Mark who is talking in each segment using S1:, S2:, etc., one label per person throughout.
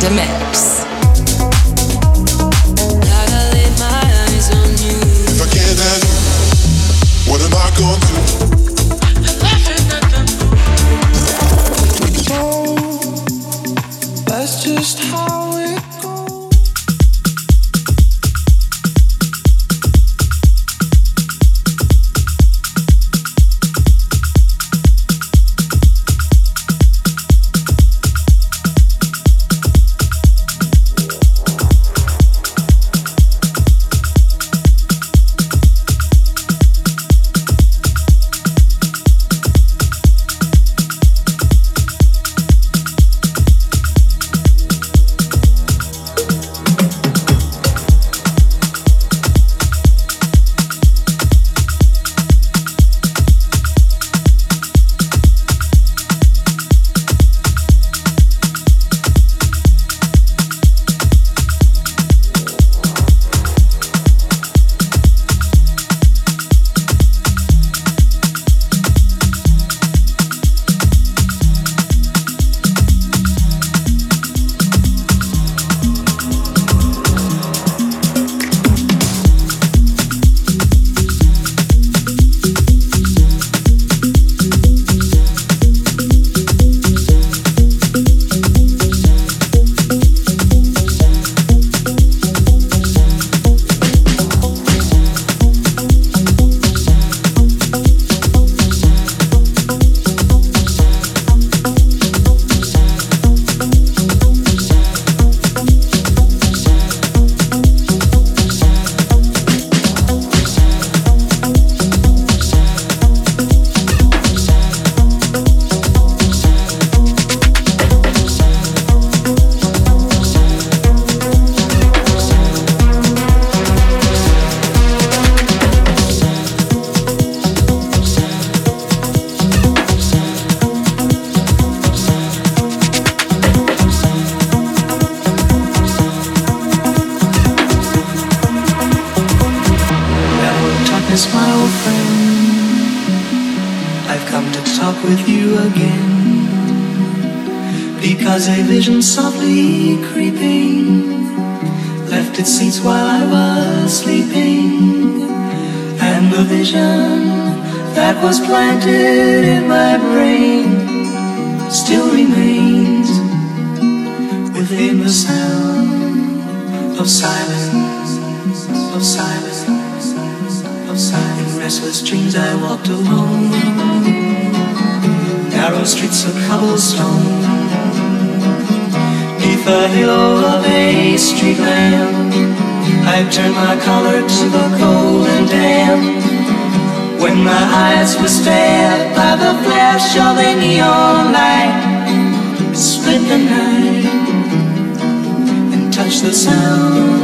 S1: the mix.
S2: The sound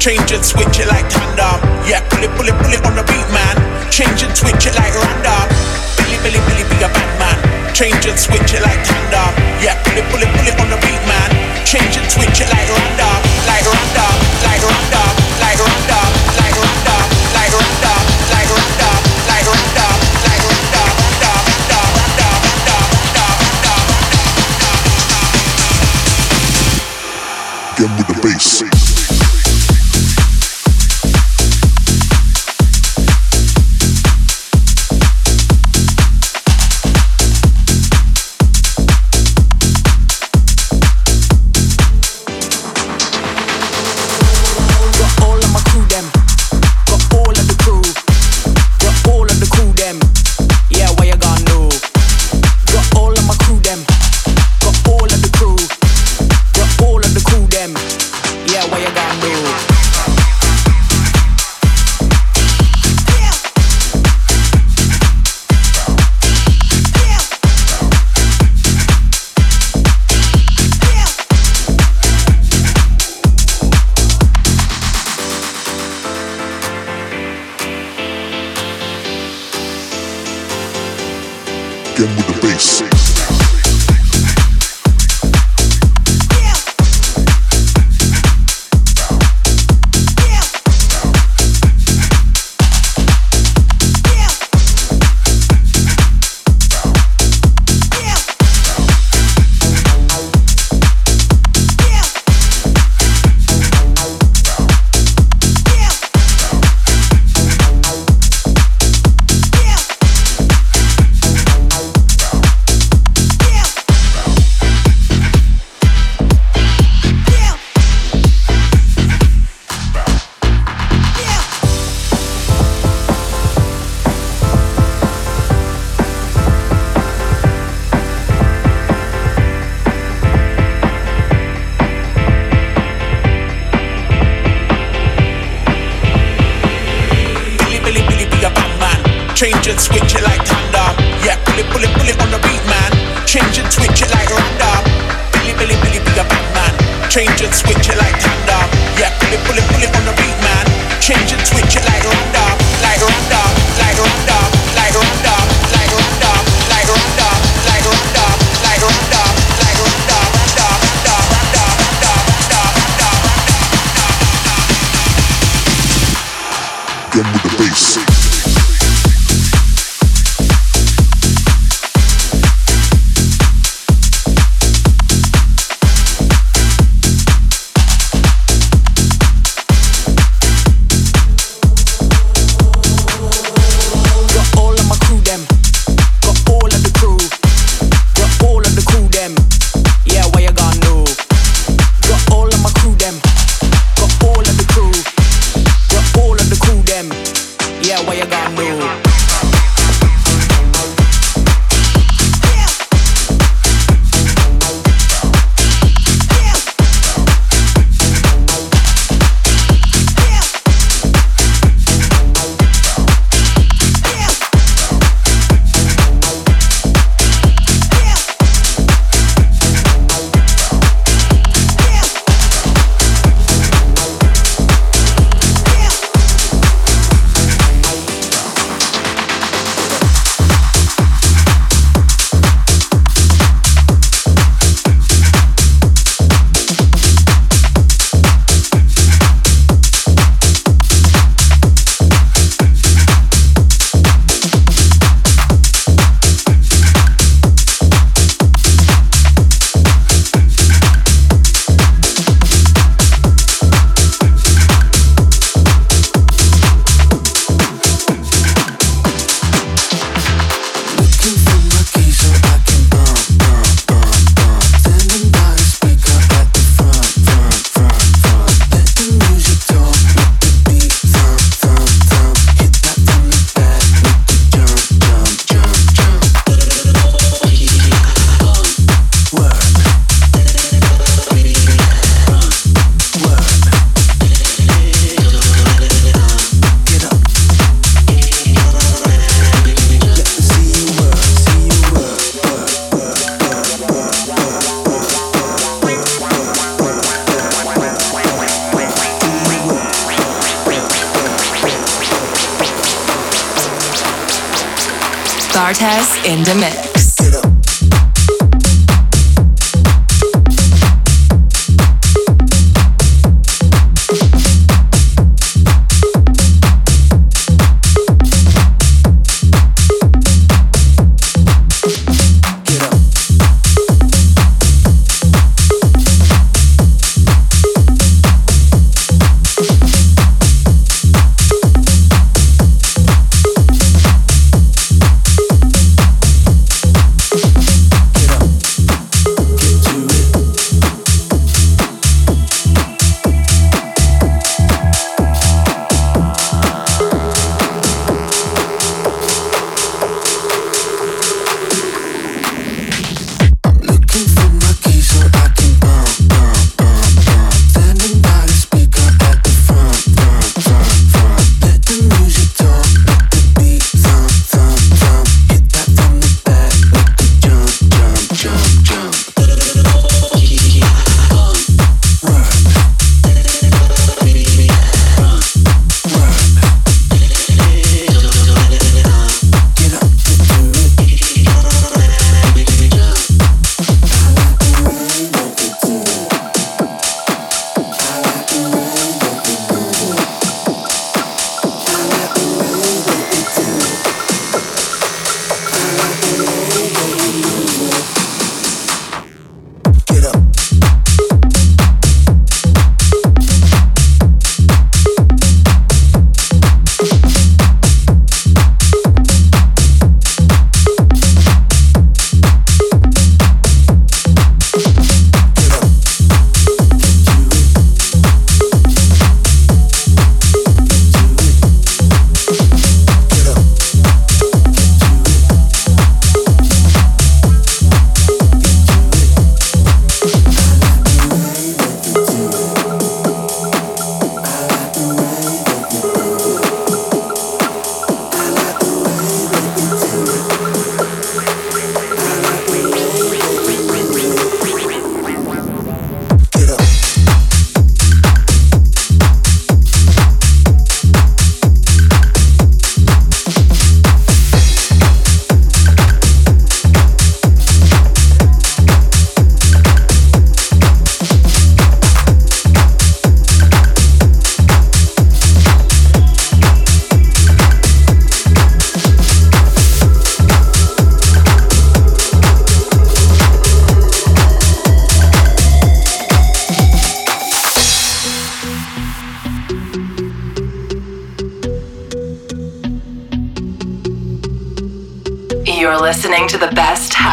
S1: Change and switch it like tandem. Yeah, pull it, pull it, pull it on the beat, man. Change and switch it like Randa. Billy, Billy, Billy, be a bad man. Change and switch it like tandem. Yeah, pull it, pull it, pull it on the beat, man. Change and switch it like Randa, like Randa, like Randa, like Randa, like random, like random, like random, like random, like random.
S3: Get with the bass.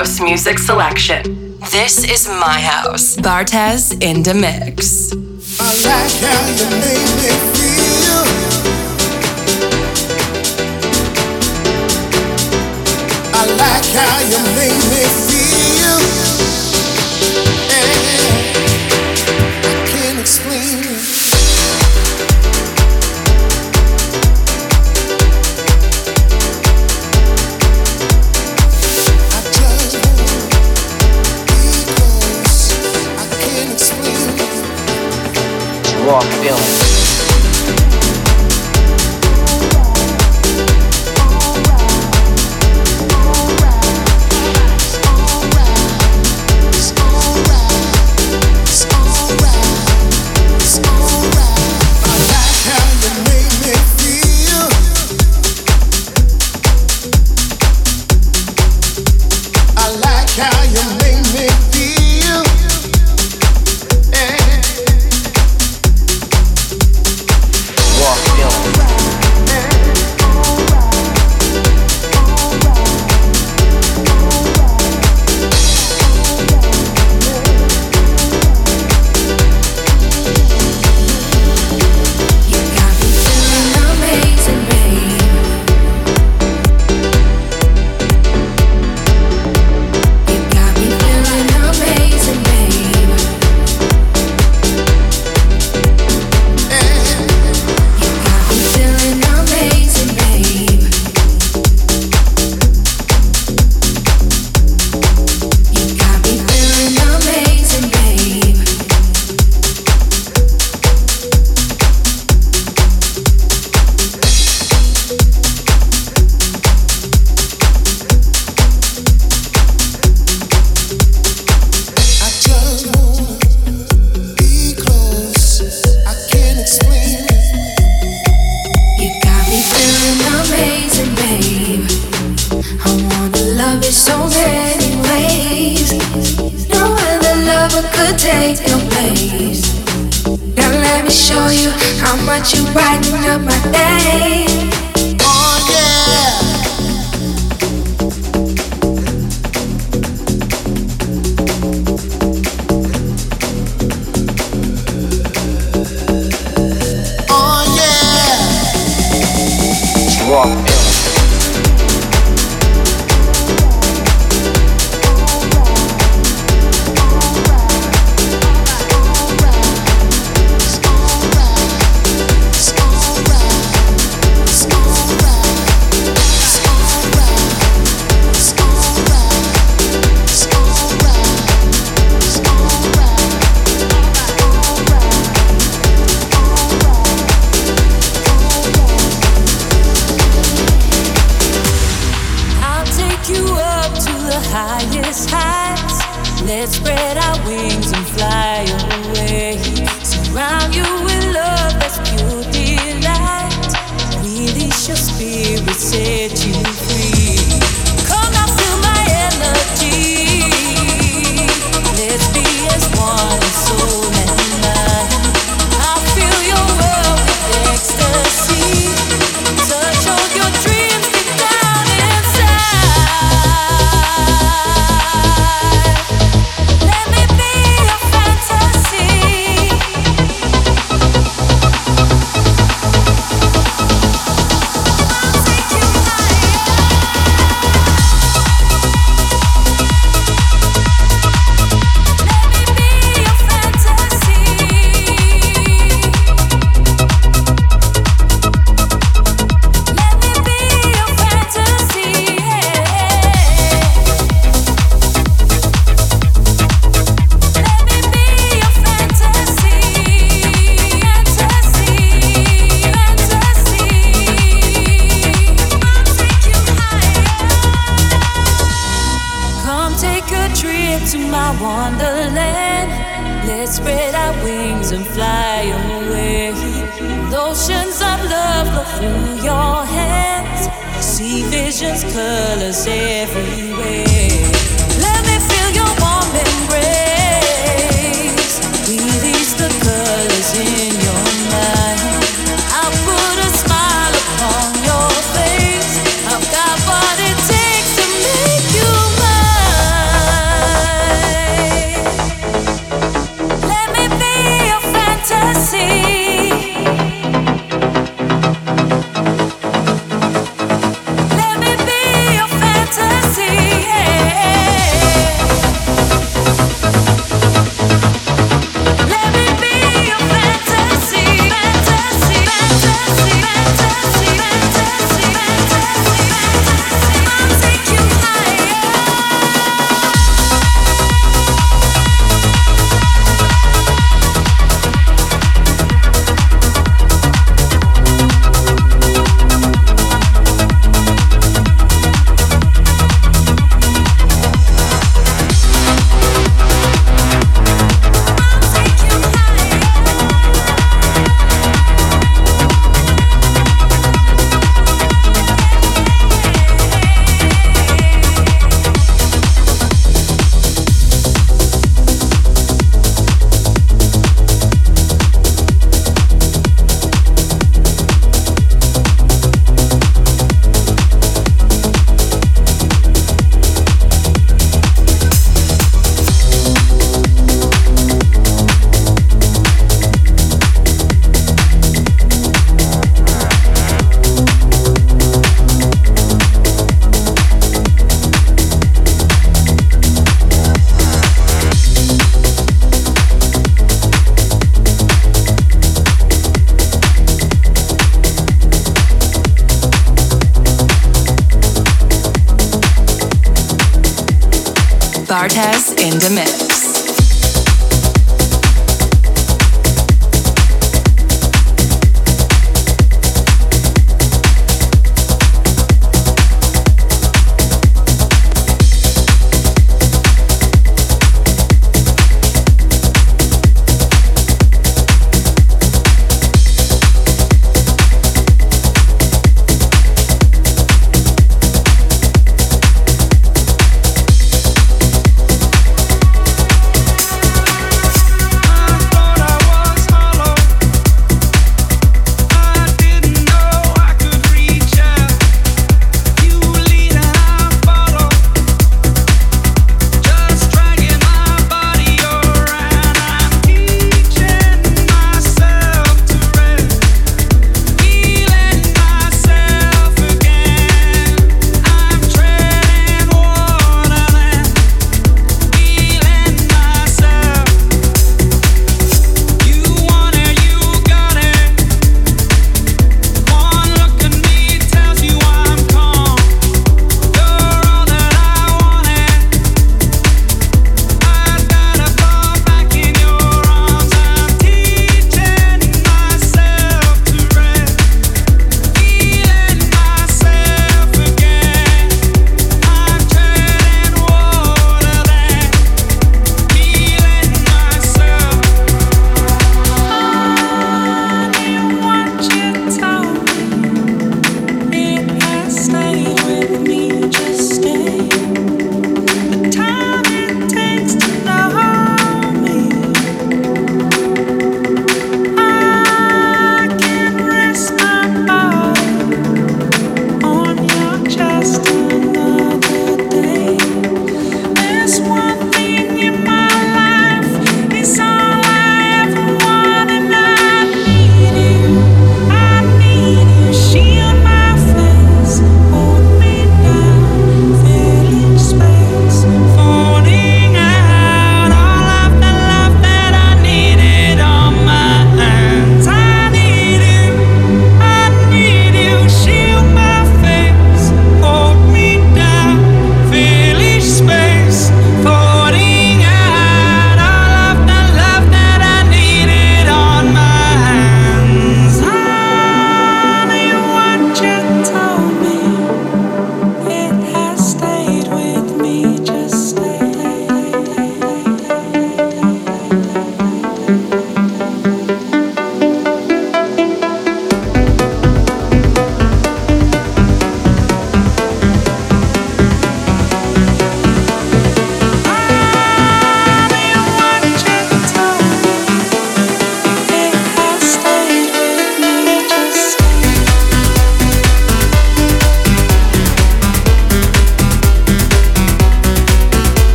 S4: house music selection. This is my house. Bartez in the mix.
S5: I like how you made me feel. I like how you made me feel.
S6: feeling.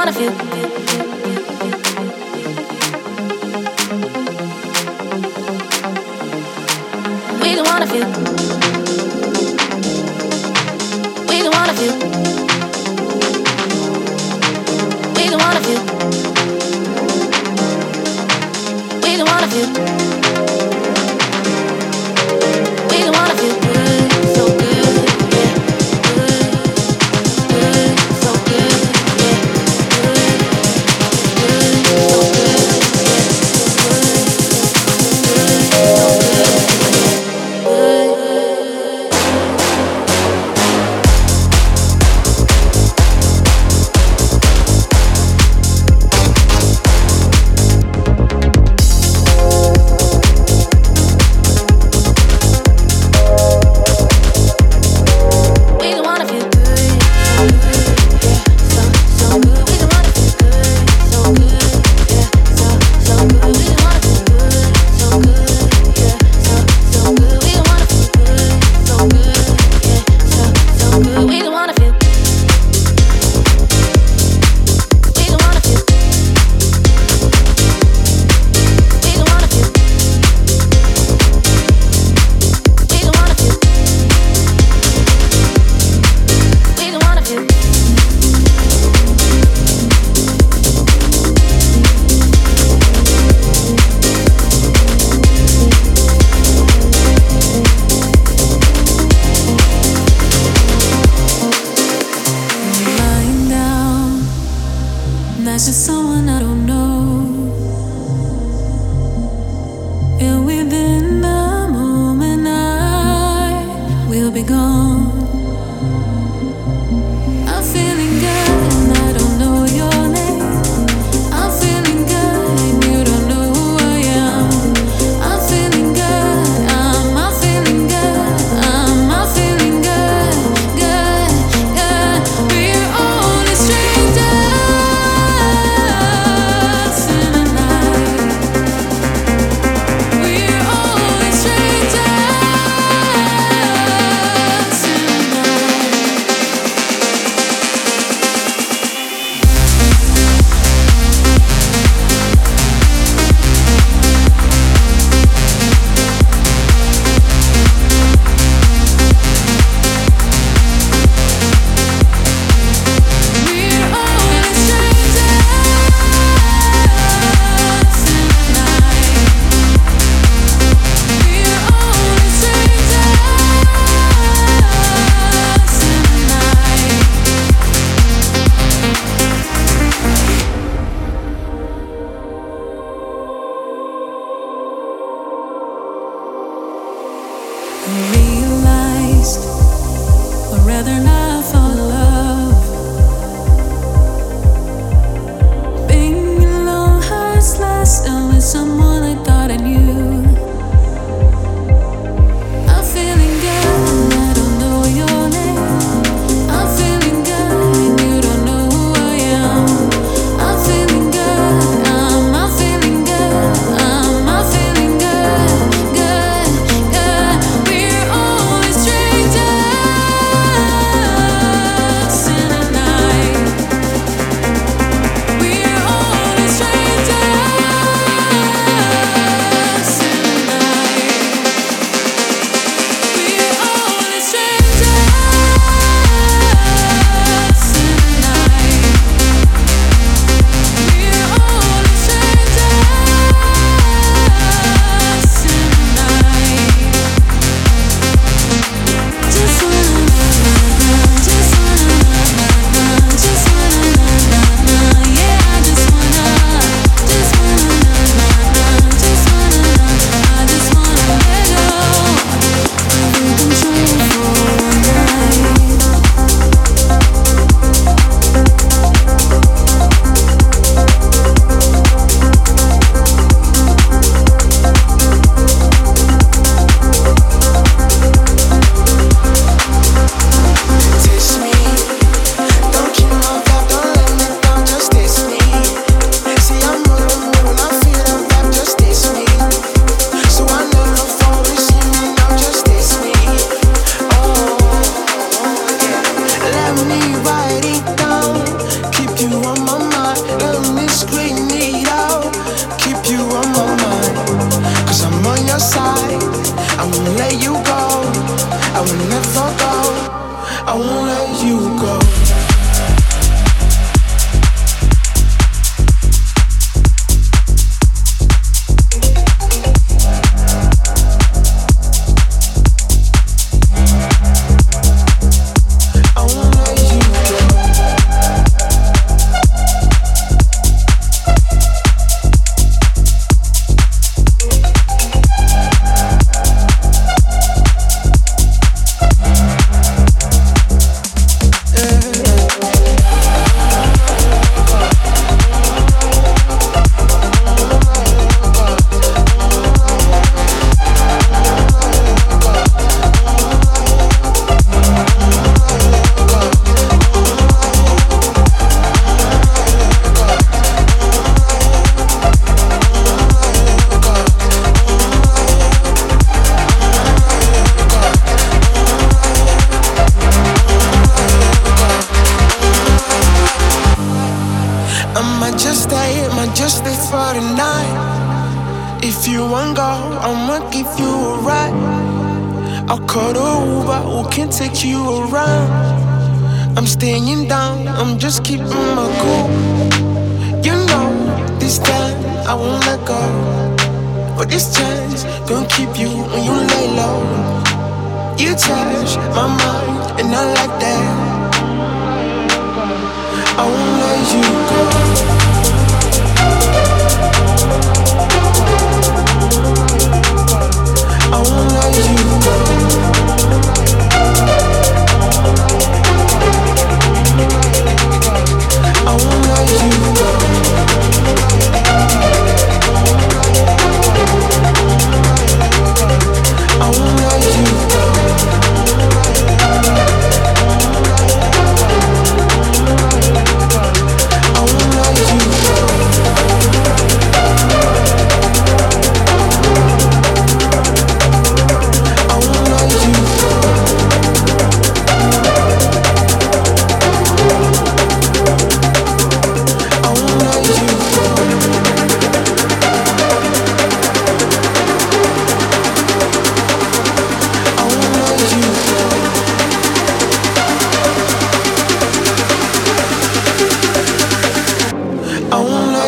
S7: one of
S8: you.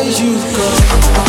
S8: ways you go.